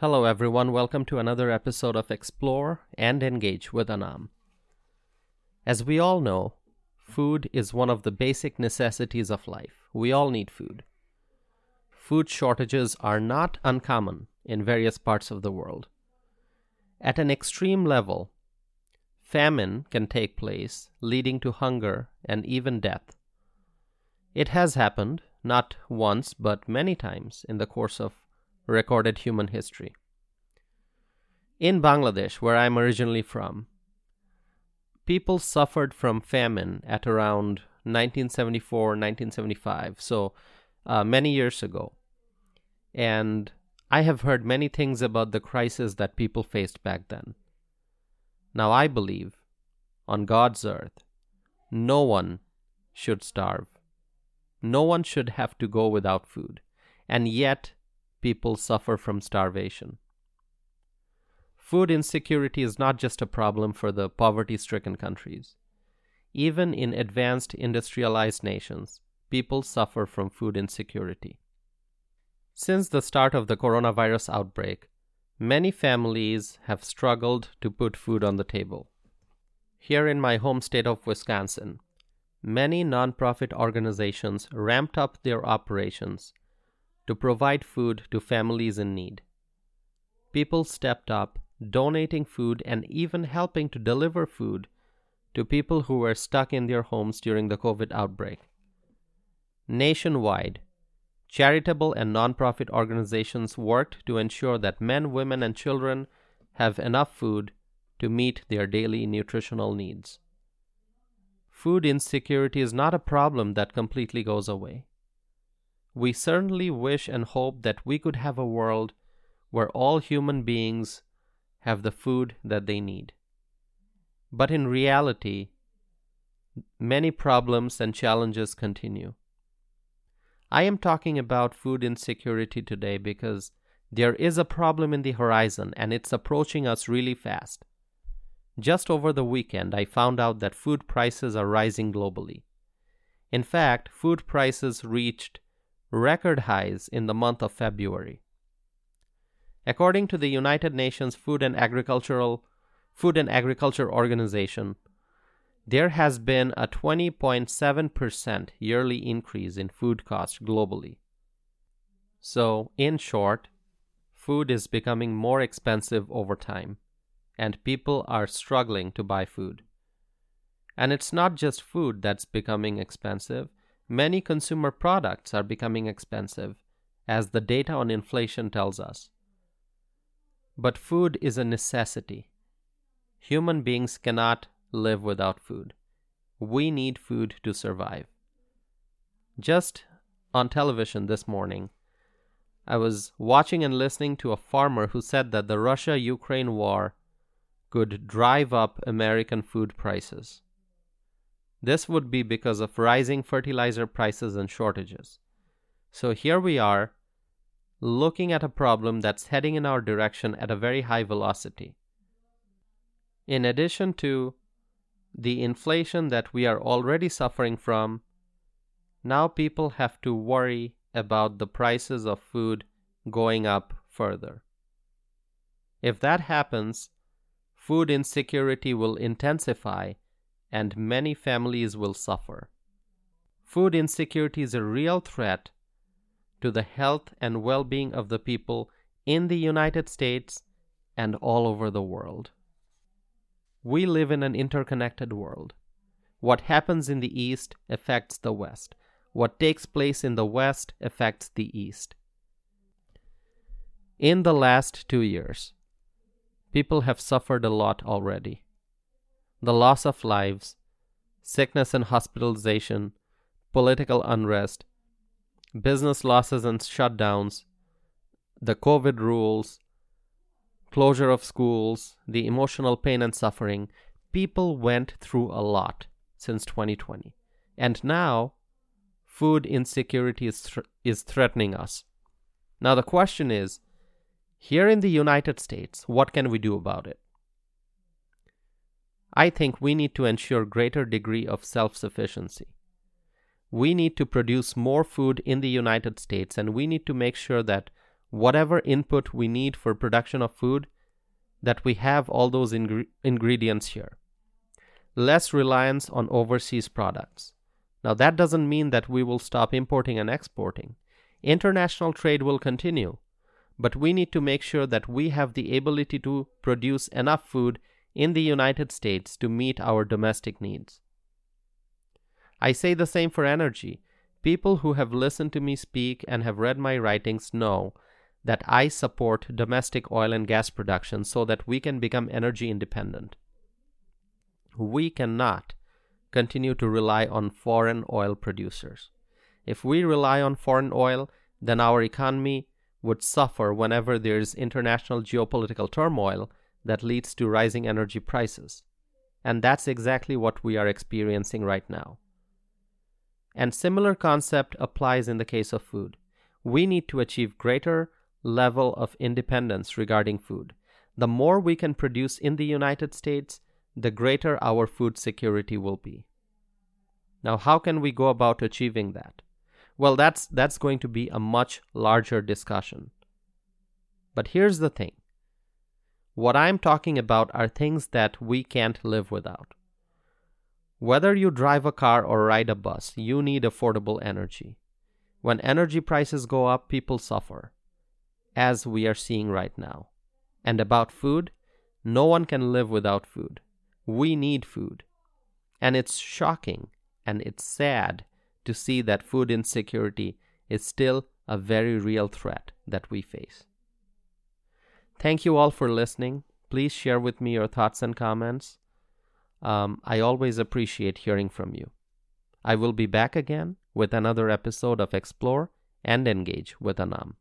Hello, everyone. Welcome to another episode of Explore and Engage with Anam. As we all know, food is one of the basic necessities of life. We all need food. Food shortages are not uncommon in various parts of the world. At an extreme level, famine can take place, leading to hunger and even death. It has happened, not once, but many times in the course of recorded human history. In Bangladesh, where I'm originally from, people suffered from famine at around 1974, 1975, so uh, many years ago. And I have heard many things about the crisis that people faced back then. Now, I believe on God's earth, no one should starve. No one should have to go without food. And yet, people suffer from starvation. Food insecurity is not just a problem for the poverty stricken countries. Even in advanced industrialized nations, people suffer from food insecurity. Since the start of the coronavirus outbreak, many families have struggled to put food on the table. Here in my home state of Wisconsin, many nonprofit organizations ramped up their operations to provide food to families in need. People stepped up, donating food and even helping to deliver food to people who were stuck in their homes during the COVID outbreak. Nationwide, charitable and nonprofit organizations worked to ensure that men, women, and children have enough food to meet their daily nutritional needs. Food insecurity is not a problem that completely goes away we certainly wish and hope that we could have a world where all human beings have the food that they need. But in reality, many problems and challenges continue. I am talking about food insecurity today because there is a problem in the horizon and it's approaching us really fast. Just over the weekend, I found out that food prices are rising globally. In fact, food prices reached record highs in the month of February. According to the United Nations Food and Agricultural Food and Agriculture Organization, there has been a 20.7% yearly increase in food costs globally. So, in short, food is becoming more expensive over time, and people are struggling to buy food. And it's not just food that's becoming expensive, Many consumer products are becoming expensive, as the data on inflation tells us. But food is a necessity. Human beings cannot live without food. We need food to survive. Just on television this morning, I was watching and listening to a farmer who said that the Russia Ukraine war could drive up American food prices. This would be because of rising fertilizer prices and shortages. So here we are, looking at a problem that's heading in our direction at a very high velocity. In addition to the inflation that we are already suffering from, now people have to worry about the prices of food going up further. If that happens, food insecurity will intensify and many families will suffer. Food insecurity is a real threat to the health and well being of the people in the United States and all over the world. We live in an interconnected world. What happens in the East affects the West. What takes place in the West affects the East. In the last two years, people have suffered a lot already the loss of lives, sickness and hospitalization, political unrest, business losses and shutdowns, the COVID rules, closure of schools, the emotional pain and suffering, people went through a lot since 2020. And now, food insecurity is, is threatening us. Now, the question is here in the United States, what can we do about it? I think we need to ensure greater degree of self-sufficiency. We need to produce more food in the United States and we need to make sure that whatever input we need for production of food, that we have all those ingre- ingredients here. Less reliance on overseas products. Now, that doesn't mean that we will stop importing and exporting. International trade will continue, but we need to make sure that we have the ability to produce enough food in the United States to meet our domestic needs. I say the same for energy. People who have listened to me speak and have read my writings know that I support domestic oil and gas production so that we can become energy independent. We cannot continue to rely on foreign oil producers. If we rely on foreign oil, then our economy would suffer whenever there is international geopolitical turmoil that leads to rising energy prices. And that's exactly what we are experiencing right now. And similar concept applies in the case of food. We need to achieve greater level of independence regarding food. The more we can produce in the United States, the greater our food security will be. Now, how can we go about achieving that? Well, that's that's going to be a much larger discussion. But here's the thing. What I'm talking about are things that we can't live without. Whether you drive a car or ride a bus, you need affordable energy. When energy prices go up, people suffer, as we are seeing right now. And about food, no one can live without food. We need food. And it's shocking and it's sad to see that food insecurity is still a very real threat that we face. Thank you all for listening. Please share with me your thoughts and comments. Um, I always appreciate hearing from you. I will be back again with another episode of Explore and Engage with Anam.